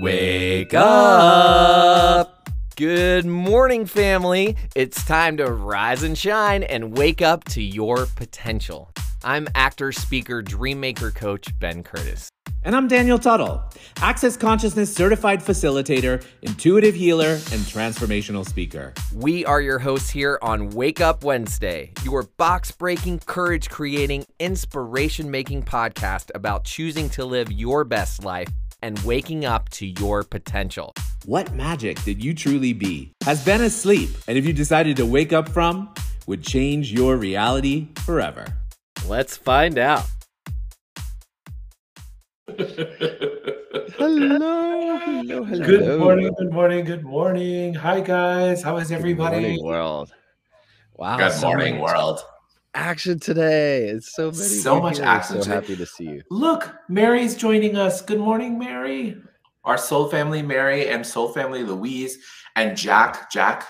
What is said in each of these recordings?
Wake up! Good morning, family. It's time to rise and shine and wake up to your potential. I'm actor, speaker, dream maker coach Ben Curtis. And I'm Daniel Tuttle, Access Consciousness certified facilitator, intuitive healer, and transformational speaker. We are your hosts here on Wake Up Wednesday, your box breaking, courage creating, inspiration making podcast about choosing to live your best life and waking up to your potential. What magic did you truly be? Has been asleep, and if you decided to wake up from, would change your reality forever. Let's find out. hello, hello, hello. Good morning, good morning, good morning. Hi, guys. How is everybody? Good morning, world. Wow. Good so morning, world. Action today. It's so many. So much action. So happy to see you. Look, Mary's joining us. Good morning, Mary. Our soul family, Mary, and soul family, Louise, and Jack. Jack,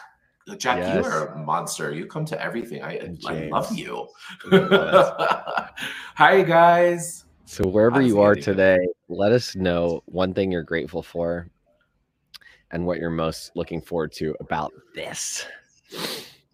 Jack, yes. you are a monster. You come to everything. I, I love you. Hi, guys. So wherever you are today, let us know one thing you're grateful for and what you're most looking forward to about this.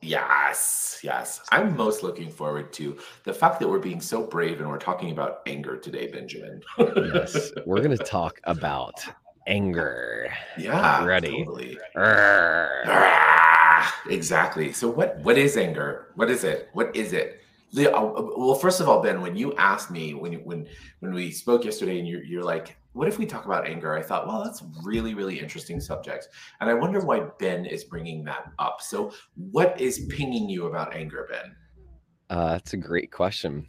Yes, yes. I'm most looking forward to the fact that we're being so brave and we're talking about anger today, Benjamin. yes, we're going to talk about anger. Yeah, ready. Totally. Ah, exactly. So what what is anger? What is it? What is it? The, uh, well, first of all, Ben, when you asked me when when when we spoke yesterday, and you're, you're like, "What if we talk about anger?" I thought, well, that's really really interesting subject, and I wonder why Ben is bringing that up. So, what is pinging you about anger, Ben? Uh, that's a great question.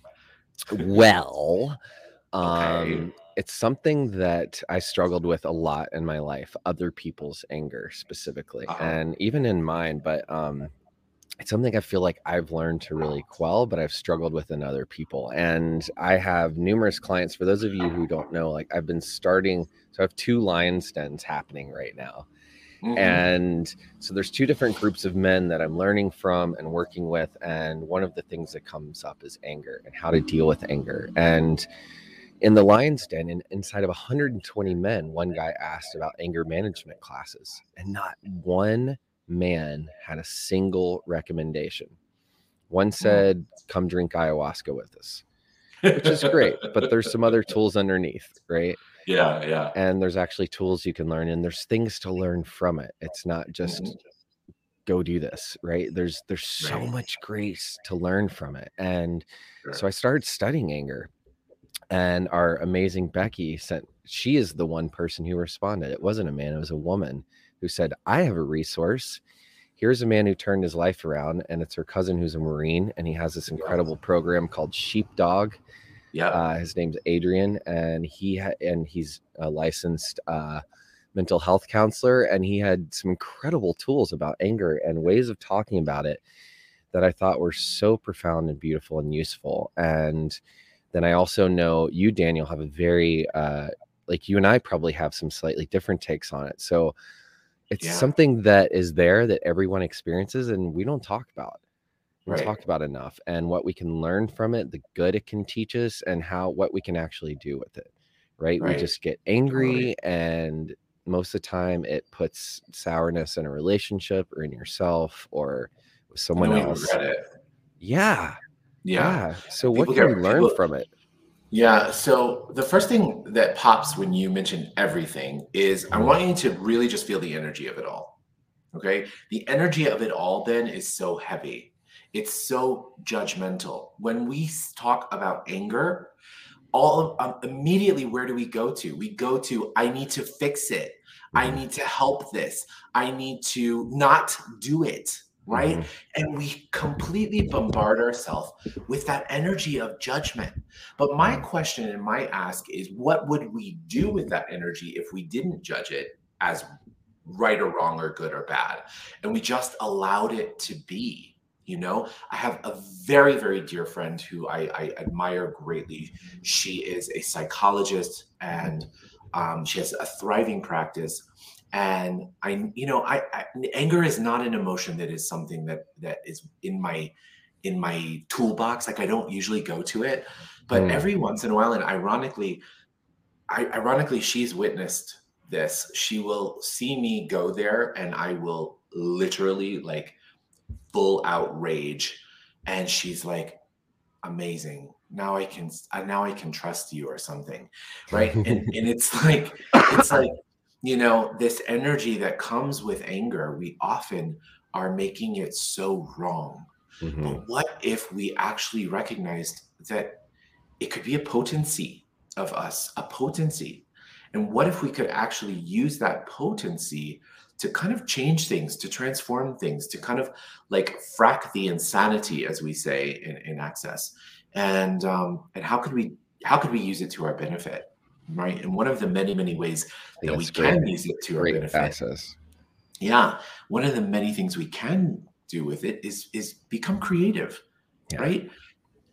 Well, um, it's something that I struggled with a lot in my life, other people's anger specifically, uh-huh. and even in mine. But um, it's something I feel like I've learned to really quell, but I've struggled with in other people. And I have numerous clients. For those of you who don't know, like I've been starting, so I have two Lions Dens happening right now. Mm-hmm. And so there's two different groups of men that I'm learning from and working with. And one of the things that comes up is anger and how to deal with anger. And in the Lions Den, in, inside of 120 men, one guy asked about anger management classes, and not one man had a single recommendation. One said, come drink ayahuasca with us, which is great, but there's some other tools underneath, right? Yeah, yeah. And there's actually tools you can learn, and there's things to learn from it. It's not just mm-hmm. go do this, right? There's there's so right. much grace to learn from it. And sure. so I started studying anger. And our amazing Becky sent, she is the one person who responded. It wasn't a man, it was a woman who said, I have a resource. Here's a man who turned his life around, and it's her cousin who's a Marine, and he has this incredible program called Sheepdog. Yeah, uh, his name's Adrian, and he ha- and he's a licensed uh, mental health counselor, and he had some incredible tools about anger and ways of talking about it that I thought were so profound and beautiful and useful. And then I also know you, Daniel, have a very uh, like you and I probably have some slightly different takes on it. So it's yeah. something that is there that everyone experiences and we don't talk about we right. talk about enough and what we can learn from it the good it can teach us and how what we can actually do with it right, right. we just get angry totally. and most of the time it puts sourness in a relationship or in yourself or with someone else yeah yeah so people what can we learn people, from it yeah. So the first thing that pops when you mention everything is I want you to really just feel the energy of it all. Okay. The energy of it all then is so heavy. It's so judgmental. When we talk about anger, all of, um, immediately where do we go to? We go to I need to fix it. I need to help this. I need to not do it right? Mm-hmm. And we completely bombard ourselves with that energy of judgment. But my question and my ask is what would we do with that energy if we didn't judge it as right or wrong or good or bad? And we just allowed it to be. You know, I have a very, very dear friend who I, I admire greatly. She is a psychologist and um, she has a thriving practice and i you know I, I, anger is not an emotion that is something that that is in my in my toolbox like i don't usually go to it but mm. every once in a while and ironically I, ironically she's witnessed this. She will see me go there and I will literally like full out rage. And she's like, amazing. Now I can uh, now I can trust you or something. Right. and, and it's like, it's like, you know, this energy that comes with anger, we often are making it so wrong. Mm-hmm. But what if we actually recognized that it could be a potency of us, a potency? And what if we could actually use that potency to kind of change things, to transform things, to kind of like frack the insanity, as we say in, in access? And um, and how could we how could we use it to our benefit? Right. And one of the many, many ways that we great. can use it to our benefit. Access. Yeah. One of the many things we can do with it is is become creative. Yeah. Right.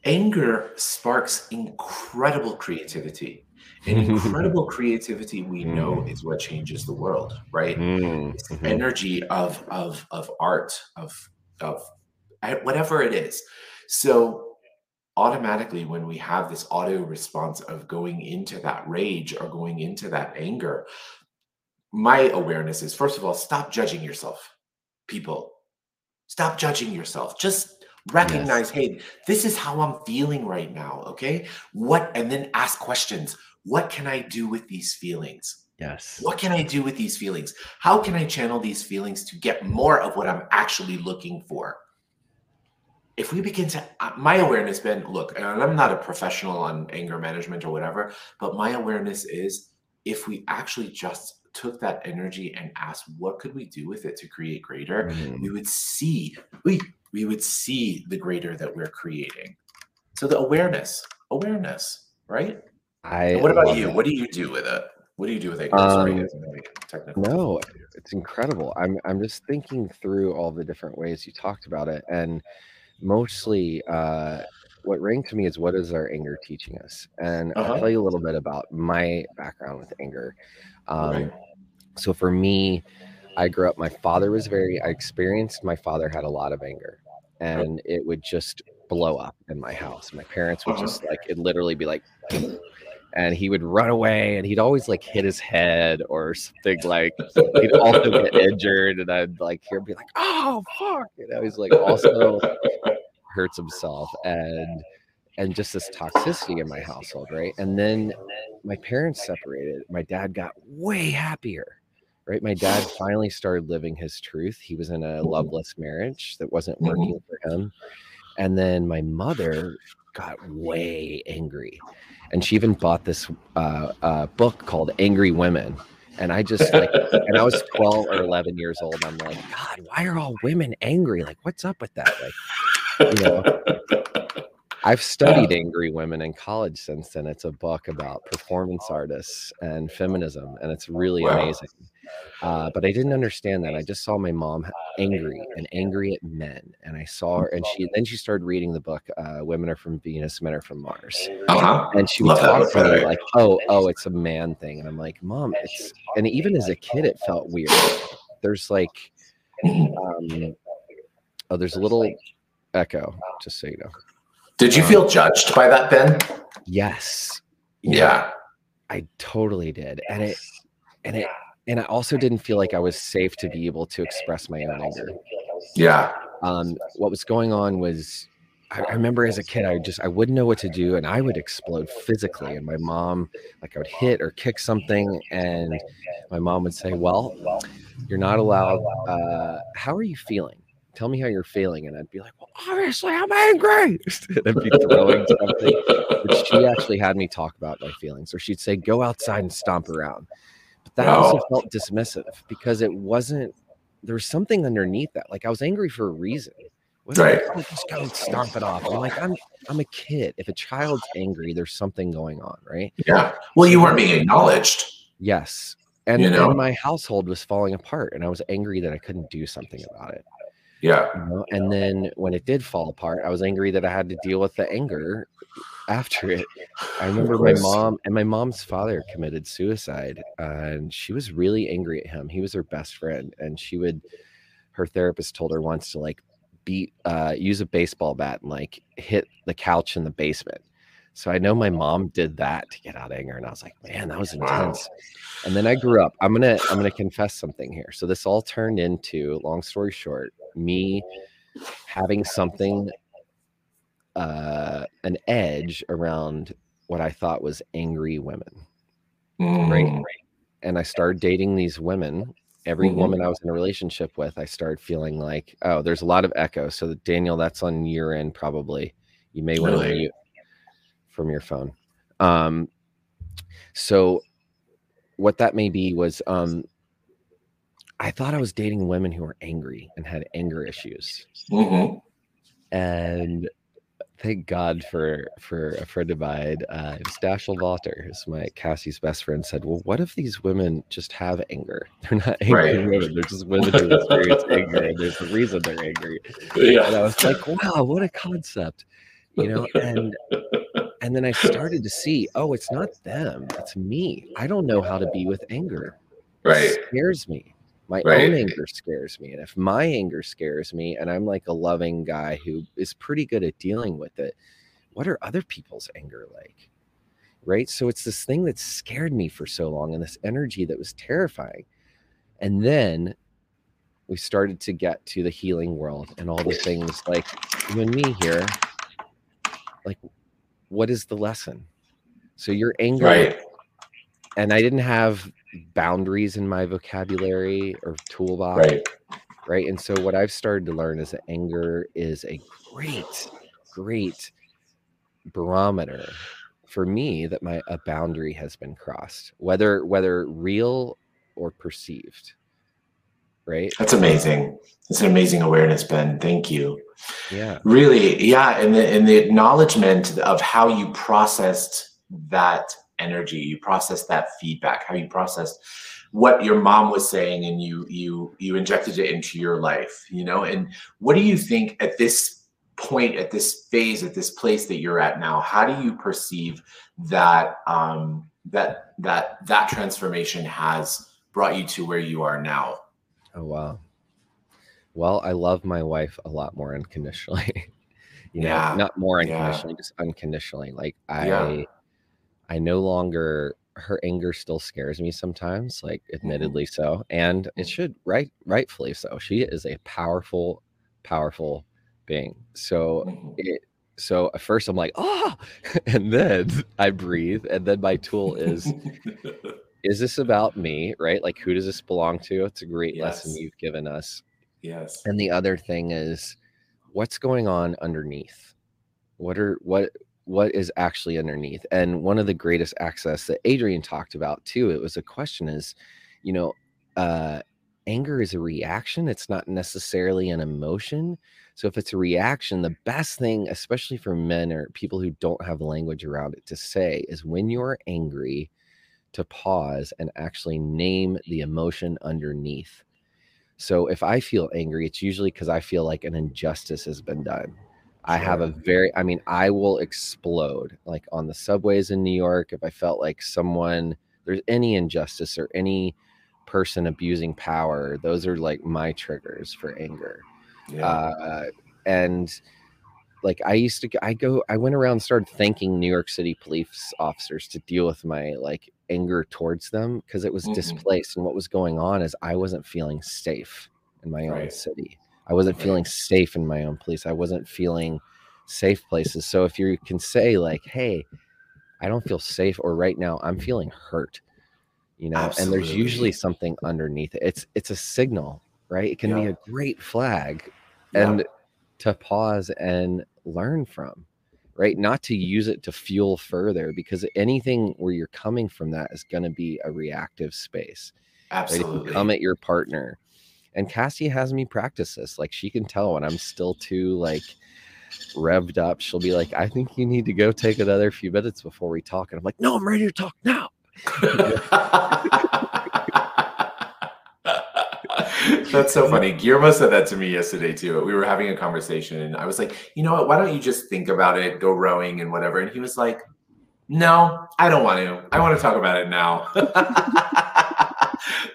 Anger sparks incredible creativity and incredible creativity we know mm. is what changes the world right mm. mm-hmm. energy of of of art of of whatever it is so automatically when we have this auto response of going into that rage or going into that anger my awareness is first of all stop judging yourself people stop judging yourself just recognize yes. hey this is how i'm feeling right now okay what and then ask questions what can I do with these feelings? Yes. What can I do with these feelings? How can I channel these feelings to get more of what I'm actually looking for? If we begin to, uh, my awareness, been look, and I'm not a professional on anger management or whatever, but my awareness is if we actually just took that energy and asked what could we do with it to create greater, mm-hmm. we would see, we, we would see the greater that we're creating. So the awareness, awareness, right? I what about you? It. What do you do with it? What do you do with it? Um, no, it's incredible. I'm I'm just thinking through all the different ways you talked about it, and mostly uh, what rang to me is what is our anger teaching us? And uh-huh. I'll tell you a little bit about my background with anger. Um, right. So for me, I grew up. My father was very. I experienced my father had a lot of anger, and it would just blow up in my house. My parents would uh-huh. just like it literally be like and he would run away and he'd always like hit his head or something like he'd also get injured and I'd like hear him be like, oh fuck. You know, he's like also hurts himself and and just this toxicity in my household, right? And then my parents separated. My dad got way happier. Right. My dad finally started living his truth. He was in a loveless marriage that wasn't mm-hmm. working for him. And then my mother got way angry and she even bought this uh, uh, book called Angry Women. And I just like, and I was 12 or 11 years old. I'm like, God, why are all women angry? Like, what's up with that? Like, you know, I've studied angry women in college since then. It's a book about performance artists and feminism, and it's really wow. amazing. Uh, but I didn't understand that. I just saw my mom angry and angry at men, and I saw her, and she then she started reading the book uh, "Women Are from Venus, Men Are from Mars," uh-huh. and she would Love talk to me like, "Oh, oh, it's a man thing," and I'm like, "Mom, it's," and even as a kid, it felt weird. There's like, um, oh, there's a little echo, just so you know. Did you um, feel judged by that, Ben? Yes. Yeah. I totally did, and it, and it and I also didn't feel like I was safe to be able to express my own anger. Yeah. Um, what was going on was I, I, remember as a kid, I just I wouldn't know what to do, and I would explode physically. And my mom, like I would hit or kick something, and my mom would say, "Well, you're not allowed. Uh, how are you feeling? Tell me how you're feeling." And I'd be like, "Well, obviously I'm angry." and I'd be throwing something. But she actually had me talk about my feelings, or she'd say, "Go outside and stomp around." But that also felt dismissive because it wasn't there was something underneath that. Like I was angry for a reason. Right. Like, just go stomp it off. I'm like, I'm I'm a kid. If a child's angry, there's something going on, right? Yeah. Well, you weren't being acknowledged. Yes. And, you know? and my household was falling apart, and I was angry that I couldn't do something about it. Yeah. You know? And then when it did fall apart, I was angry that I had to deal with the anger after it. I remember my mom and my mom's father committed suicide, uh, and she was really angry at him. He was her best friend, and she would. Her therapist told her once to like beat, uh, use a baseball bat and like hit the couch in the basement. So I know my mom did that to get out of anger, and I was like, man, that was intense. Wow. And then I grew up. I'm gonna I'm gonna confess something here. So this all turned into, long story short, me having something uh an edge around what I thought was angry women. Mm. Right. And I started dating these women. Every mm-hmm. woman I was in a relationship with, I started feeling like, oh, there's a lot of echo. So Daniel, that's on your end probably. You may want to mute from your phone. Um, so what that may be was um, I thought I was dating women who were angry and had anger issues. Mm-hmm. And thank God for for a friend of mine, uh, Dashel Walter, who's my Cassie's best friend, said, Well, what if these women just have anger? They're not angry right. women, they're just women who experience anger, and there's a reason they're angry. Yeah. And I was like, Wow, what a concept. You know, and and then I started to see, oh, it's not them, it's me. I don't know how to be with anger. Right. It scares me. My right. own anger scares me. And if my anger scares me and I'm like a loving guy who is pretty good at dealing with it, what are other people's anger like? Right. So it's this thing that scared me for so long and this energy that was terrifying. And then we started to get to the healing world and all the things like you and me here. Like, what is the lesson? So you're angry. Right. And I didn't have boundaries in my vocabulary or toolbox. Right. Right. And so what I've started to learn is that anger is a great, great barometer for me that my a boundary has been crossed, whether whether real or perceived. Right. That's amazing. It's an amazing awareness, Ben. Thank you. Yeah. Really, yeah. And the and the acknowledgement of how you processed that energy. You process that feedback. How you process what your mom was saying and you you you injected it into your life you know? And what do you think at this point at this phase at this place that you're at now how do you perceive that um that that that transformation has brought you to where you are now? Oh wow. Well i love my wife a lot more unconditionally. You know yeah. not more unconditionally yeah. just unconditionally. Like i yeah. I no longer her anger still scares me sometimes, like mm-hmm. admittedly so, and it should right rightfully so. She is a powerful, powerful being. So mm-hmm. it so at first I'm like, oh, and then I breathe, and then my tool is is this about me, right? Like who does this belong to? It's a great yes. lesson you've given us. Yes. And the other thing is what's going on underneath? What are what what is actually underneath and one of the greatest access that adrian talked about too it was a question is you know uh anger is a reaction it's not necessarily an emotion so if it's a reaction the best thing especially for men or people who don't have language around it to say is when you're angry to pause and actually name the emotion underneath. So if i feel angry it's usually because i feel like an injustice has been done I have a very, I mean, I will explode like on the subways in New York. If I felt like someone, there's any injustice or any person abusing power, those are like my triggers for anger. Yeah. Uh, and like I used to, I go, I went around, started thanking New York City police officers to deal with my like anger towards them because it was mm-hmm. displaced. And what was going on is I wasn't feeling safe in my right. own city. I wasn't feeling safe in my own place. I wasn't feeling safe places. So if you can say like, "Hey, I don't feel safe," or right now I'm feeling hurt, you know, Absolutely. and there's usually something underneath it. It's it's a signal, right? It can yeah. be a great flag, yeah. and to pause and learn from, right? Not to use it to fuel further, because anything where you're coming from that is going to be a reactive space. Absolutely, right? come at your partner and Cassie has me practice this. Like she can tell when I'm still too like revved up. She'll be like, I think you need to go take another few minutes before we talk. And I'm like, no, I'm ready to talk now. That's so funny. Guillermo said that to me yesterday too. We were having a conversation and I was like, you know what? Why don't you just think about it, go rowing and whatever? And he was like, no, I don't want to. I want to talk about it now.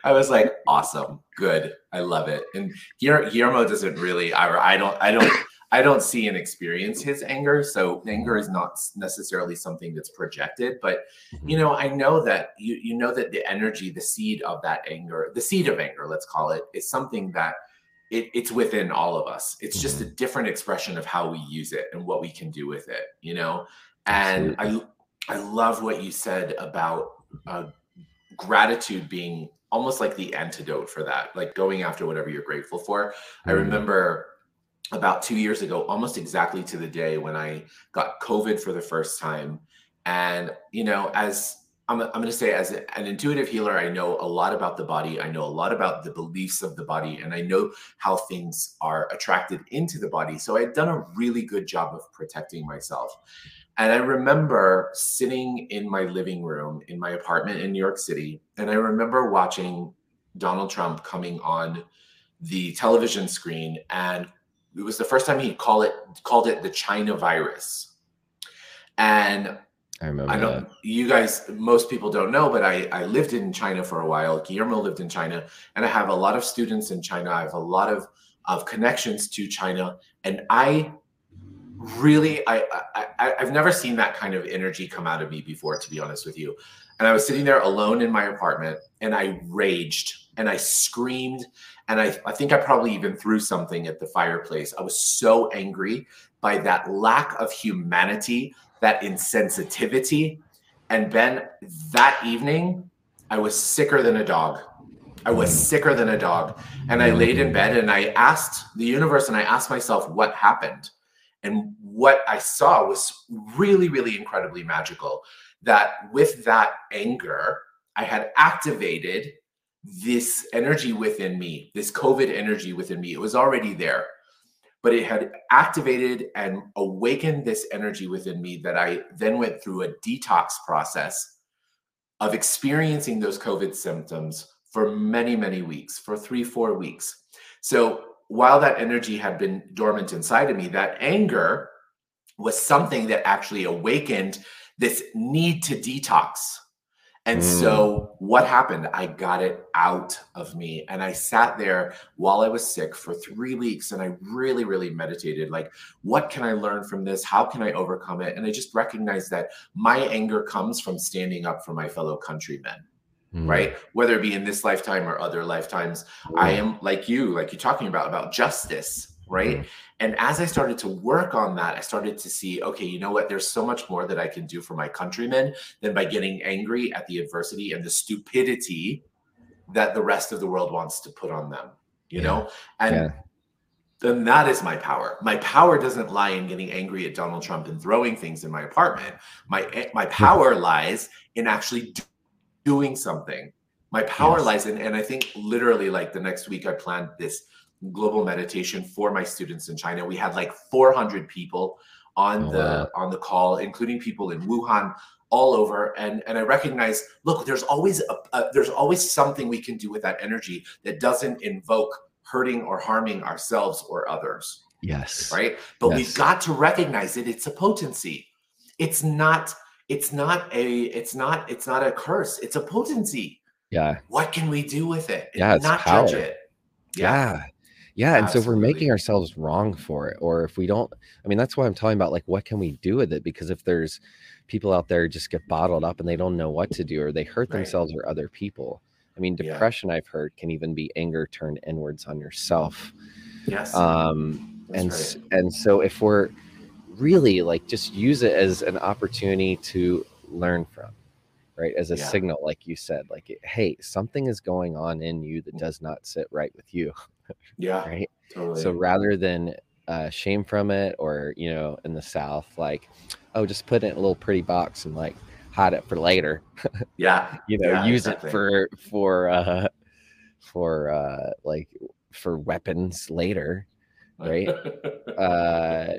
I was like, awesome, good, I love it. And Guillermo doesn't really. I, I don't. I don't. I don't see and experience his anger. So anger is not necessarily something that's projected, but Mhm. you know, I know that you you know that the energy, the seed of that anger, the seed of anger, let's call it, is something that it, it's within all of us. It's just a different expression of how we use it and what we can do with it, you know. And I I love what you said about uh, gratitude being almost like the antidote for that, like going after whatever you're grateful for. I Mhm. remember about two years ago, almost exactly to the day when I got COVID for the first time. And, you know, as I'm, I'm going to say, as an intuitive healer, I know a lot about the body. I know a lot about the beliefs of the body, and I know how things are attracted into the body. So I'd done a really good job of protecting myself. And I remember sitting in my living room in my apartment in New York City, and I remember watching Donald Trump coming on the television screen, and it was the first time he called it called it the China virus. And I remember. I don't, you guys, most people don't know, but I, I lived in China for a while. Guillermo lived in China, and I have a lot of students in China. I have a lot of, of connections to China. And I really, I, I, I've never seen that kind of energy come out of me before, to be honest with you. And I was sitting there alone in my apartment and I raged and I screamed. And I, I think I probably even threw something at the fireplace. I was so angry by that lack of humanity that insensitivity. And Ben, that evening, I was sicker than a dog. I was sicker than a dog. And I laid in bed and I asked the universe and I asked myself what happened. And what I saw was really, really incredibly magical. That with that anger, I had activated this energy within me, this COVID energy within me. It was already there but it had activated and awakened this energy within me that I then went through a detox process of experiencing those COVID symptoms for many, many weeks, for three, four weeks. So while that energy had been dormant inside of me, that anger was something that actually awakened this need to detox and Mm. so what happened? I got it out of me. And I sat there while I was sick for three weeks and I really, really meditated like, what can I learn from this? How can I overcome it? And I just recognized that my anger comes from standing up for my fellow countrymen, Mm. right? Mm-hmm. Whether it be in this lifetime or other lifetimes. I mm-hmm. am like you, like you're talking about, about justice, right? Mm-hmm. And as I started to work on that, I started to see, okay, you know what? There's so much more that I can do for my countrymen than by getting angry at the adversity and the stupidity that the rest of the world wants to put on them, you Yeah. know? And Yeah. then that is my power. My power doesn't lie in getting angry at Donald Trump and throwing things in my apartment. My eh, my power lies in actually doing something. My power Yes. lies in, and I think literally like the next week I planned this global meditation for my students in China. We had like 400 people on Oh, the wow. on the call, including people in Wuhan, all over. And and I recognize, look, there's always a, a there's always something we can do with that energy that doesn't invoke hurting or harming ourselves or others, Yes. right? But Yes. we've got to recognize it. It's a potency. It's not. It's not a. It's not. It's not a curse. It's a potency. Yeah. What can we do with it? Yeah, it's not judge it. Yeah. Yeah. And so if we're making ourselves wrong for it, or if we don't, I mean, that's why I'm talking about like, what can we do with it? Because if there's people out there just get bottled up and they don't know what to do, or they hurt Right. themselves or other people. I mean, Yeah. depression, I've heard, can even be anger turned inwards on yourself. Yes. Um, That's and right. and so if we're really like just use it as an opportunity to learn from right as a Yeah. signal like you said like hey something is going on in you that does not sit right with you yeah. right Totally. so rather than uh, shame from it or you know in the south like oh just put it in a little pretty box and like hide it for later yeah. you know Yeah, use exactly. it for for uh for uh like for weapons later right? uh,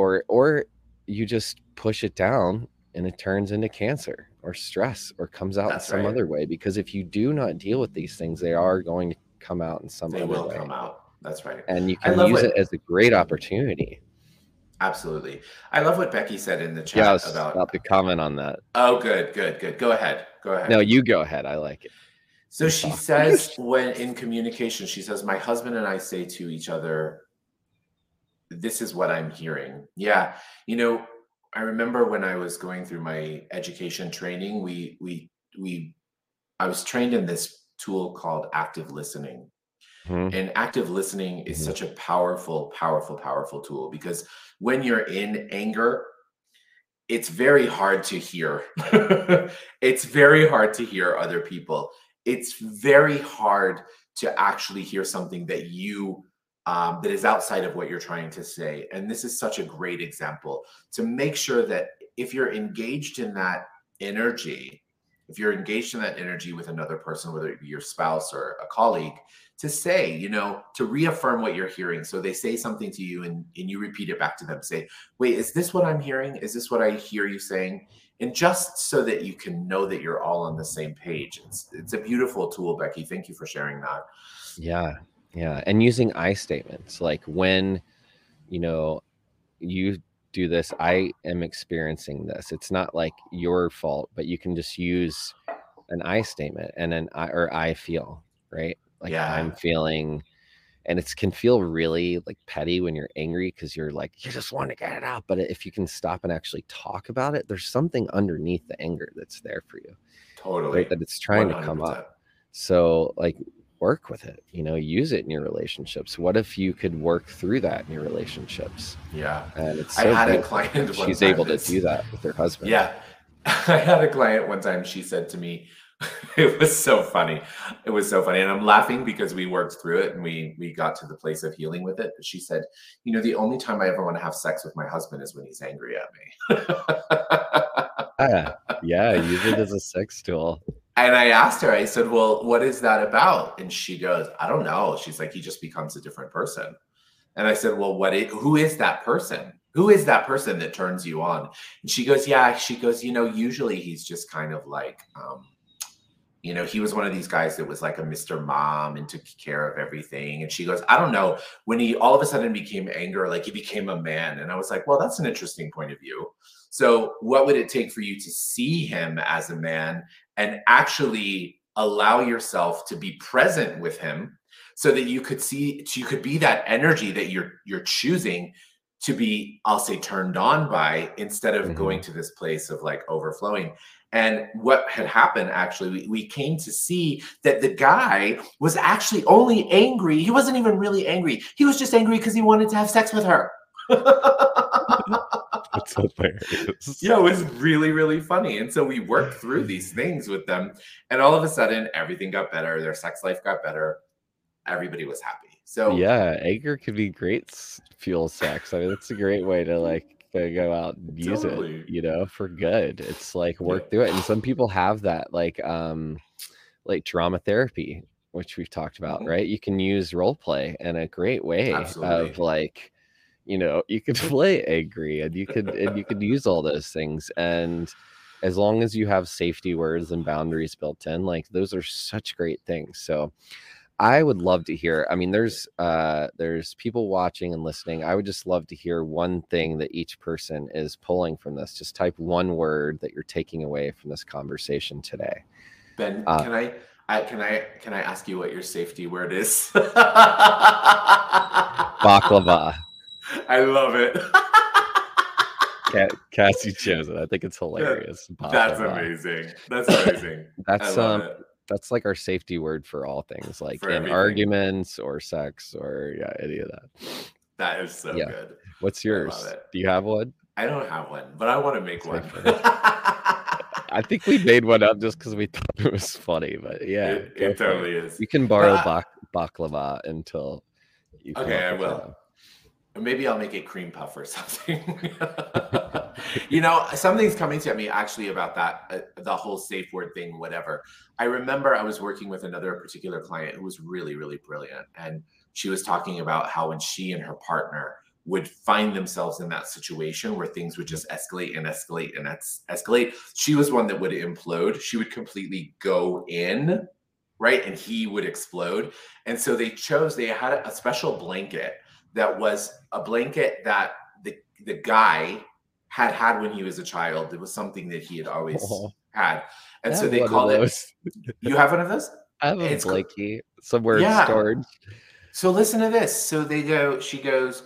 or or you just push it down and it turns into cancer or stress or comes out That's in some right. other way because if you do not deal with these things they are going to come out in some they other will way come out. That's right. and you can use what- it as a great opportunity Absolutely. I love what Becky said in the chat yeah I was about. about to comment on that Oh, good, good, good. Go ahead. Go ahead. no you go ahead i like it So she says when in communication, she says, My husband and I say to each other, this is what I'm hearing. Yeah. You know, I remember when I was going through my education training, we we we I was trained in this tool called active listening. Mhm. And active listening is Mhm. such a powerful, powerful, powerful tool because when you're in anger, it's very hard to hear. it's very hard to hear other people. It's very hard to actually hear something that you um, that is outside of what you're trying to say. And this is such a great example to make sure that if you're engaged in that energy, if you're engaged in that energy with another person, whether it be your spouse or a colleague, to say, you know, to reaffirm what you're hearing. So they say something to you and, and you repeat it back to them. Say, wait, is this what I'm hearing? Is this what I hear you saying? And just so that you can know that you're all on the same page. It's it's a beautiful tool, Becky. Thank you for sharing that. Yeah, yeah, and using I statements like when you know you do this, I am experiencing this. It's not like your fault, but you can just use an I statement and an I or I feel right. Like Yeah. I'm feeling, and it can feel really like petty when you're angry because you're like you just want to get it out. But if you can stop and actually talk about it, there's something underneath the anger that's there for you, Totally. right? That it's trying to come up. So, like, work with it, you know, use it in your relationships. What if you could work through that in your relationships? Yeah. And it's I had a client she's able to do that with her husband. Yeah. I had a client one time, she said to me, it was so funny. It was so funny. And I'm laughing because we worked through it and we we got to the place of healing with it. But she said, you know, the only time I ever want to have sex with my husband is when he's angry at me. Yeah. Yeah. Use it as a sex tool. And I asked her, I said, Well, what is that about? And she goes, I don't know. She's like, he just becomes a different person. And I said, Well, what is, who is that person? Who is that person that turns you on? And she goes, Yeah, she goes, you know, usually he's just kind of like um, you know, he was one of these guys that was like a Mr. Mom and took care of everything. And she goes, I don't know, when he all of a sudden became anger, like he became a man. And I was like, well, that's an interesting point of view. So, what would it take for you to see him as a man and actually allow yourself to be present with him so that you could see you could be that energy that you're you're choosing to be I'll say turned on by instead of Mhm. going to this place of like overflowing. And what had happened actually, we, we came to see that the guy was actually only angry. He wasn't even really angry. He was just angry because he wanted to have sex with her. It's hilarious. Yeah, it was really, really funny. And so we worked through these things with them. And all of a sudden, everything got better. Their sex life got better. Everybody was happy. So, Yeah. Anger could be great fuel sex. I mean, that's a great way to like go go out and use Totally. it, you know, for good. It's like work Yeah. through it. And some people have that like um like drama therapy, which we've talked about, Mhm. right? You can use role play in a great way Absolutely. of like, you know, you could play angry and you could and you could use all those things. And as long as you have safety words and boundaries built in, like those are such great things. So I would love to hear. I mean, there's uh there's people watching and listening. I would just love to hear one thing that each person is pulling from this. Just type one word that you're taking away from this conversation today. Ben, Uh, can I, I can I can I ask you what your safety word is? Baklava. I love it. Ca- Cassie chose it. I think it's hilarious. That's amazing. That's amazing. That's um it. that's like our safety word for all things, like For in everything. arguments or sex or yeah, any of that. That is so Yeah. good. What's yours? Do you have one? I don't have one, but I want to make one. I think we made one up just because we thought it was funny, but yeah, it, it totally is. You can borrow baklava until you. Okay, I will. Maybe I'll make it cream puff or something. you know, something's coming to me actually about that, uh, the whole safe word thing, whatever. I remember I was working with another particular client who was really, really brilliant. And she was talking about how when she and her partner would find themselves in that situation where things would just escalate and escalate and es- escalate, she was one that would implode. She would completely go in, right? And he would explode. And so they chose, they had a special blanket that was a blanket that the the guy had had when he was a child. It was something that he had always Oh, had, and so they called it. You have one of those. I have a it's blankie somewhere Yeah. in storage. So listen to this. So they go. She goes.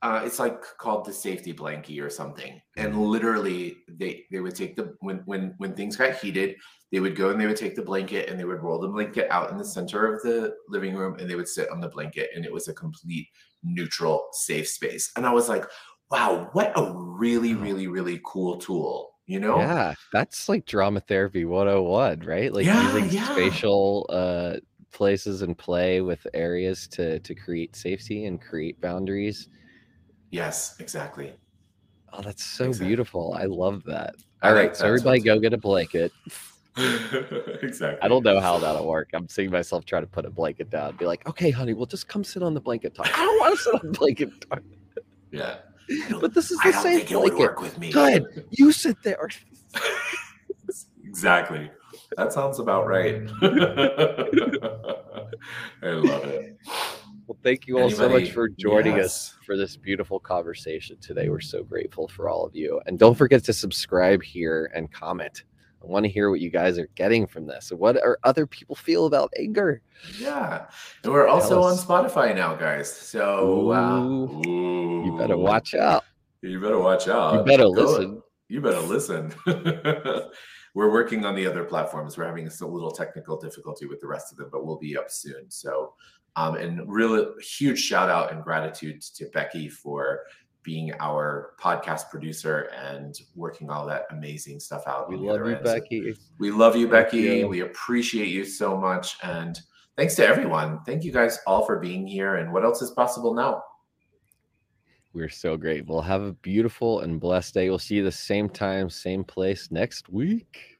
Uh, it's like called the safety blankie or something. And literally, they they would take the when when when things got heated, they would go and they would take the blanket and they would roll the blanket out in the center of the living room and they would sit on the blanket and it was a complete neutral safe space. And I was like, wow, what a really really really cool tool. You know? Yeah, that's like drama therapy 101, right? Like Yeah, using yeah. spatial uh places and play with areas to to create safety and create boundaries. Yes, exactly. Oh, that's so Exactly. beautiful. I love that. I All like right, so everybody go get a blanket. exactly. I don't know how that'll work. I'm seeing myself try to put a blanket down. Be like, okay, honey, well just come sit on the blanket talk. I don't want to sit on the blanket talk. Yeah. But this is the don't safe think it blanket. work with me. Good. You sit there. exactly. That sounds about right. I love it. Well, thank you all so much for joining us for this beautiful conversation today. We're so grateful for all of you. And don't forget to subscribe here and comment. I want to hear what you guys are getting from this. What are other people feel about anger? Yeah. And we're also on. Spotify now, guys. So uh, Ooh. You better watch out. You better watch out. You better Go- listen. You better listen. We're working on the other platforms. We're having a little technical difficulty with the rest of them, but we'll be up soon. So, um, and really huge shout out and gratitude to Becky for being our podcast producer and working all that amazing stuff out. We love you, end. Becky. we love you, Thank Becky. you. We appreciate you so much. And thanks to everyone. Thank you guys all for being here. And what else is possible now? We're so grateful. Have a beautiful and blessed day. We'll see you the same time, same place next week.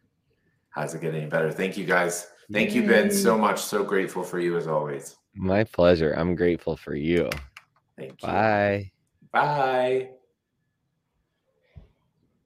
How's it get any better? Thank you guys. Thank you, Ben, so much. So grateful for you as always. My pleasure. I'm grateful for you. Thank you. Bye. Bye.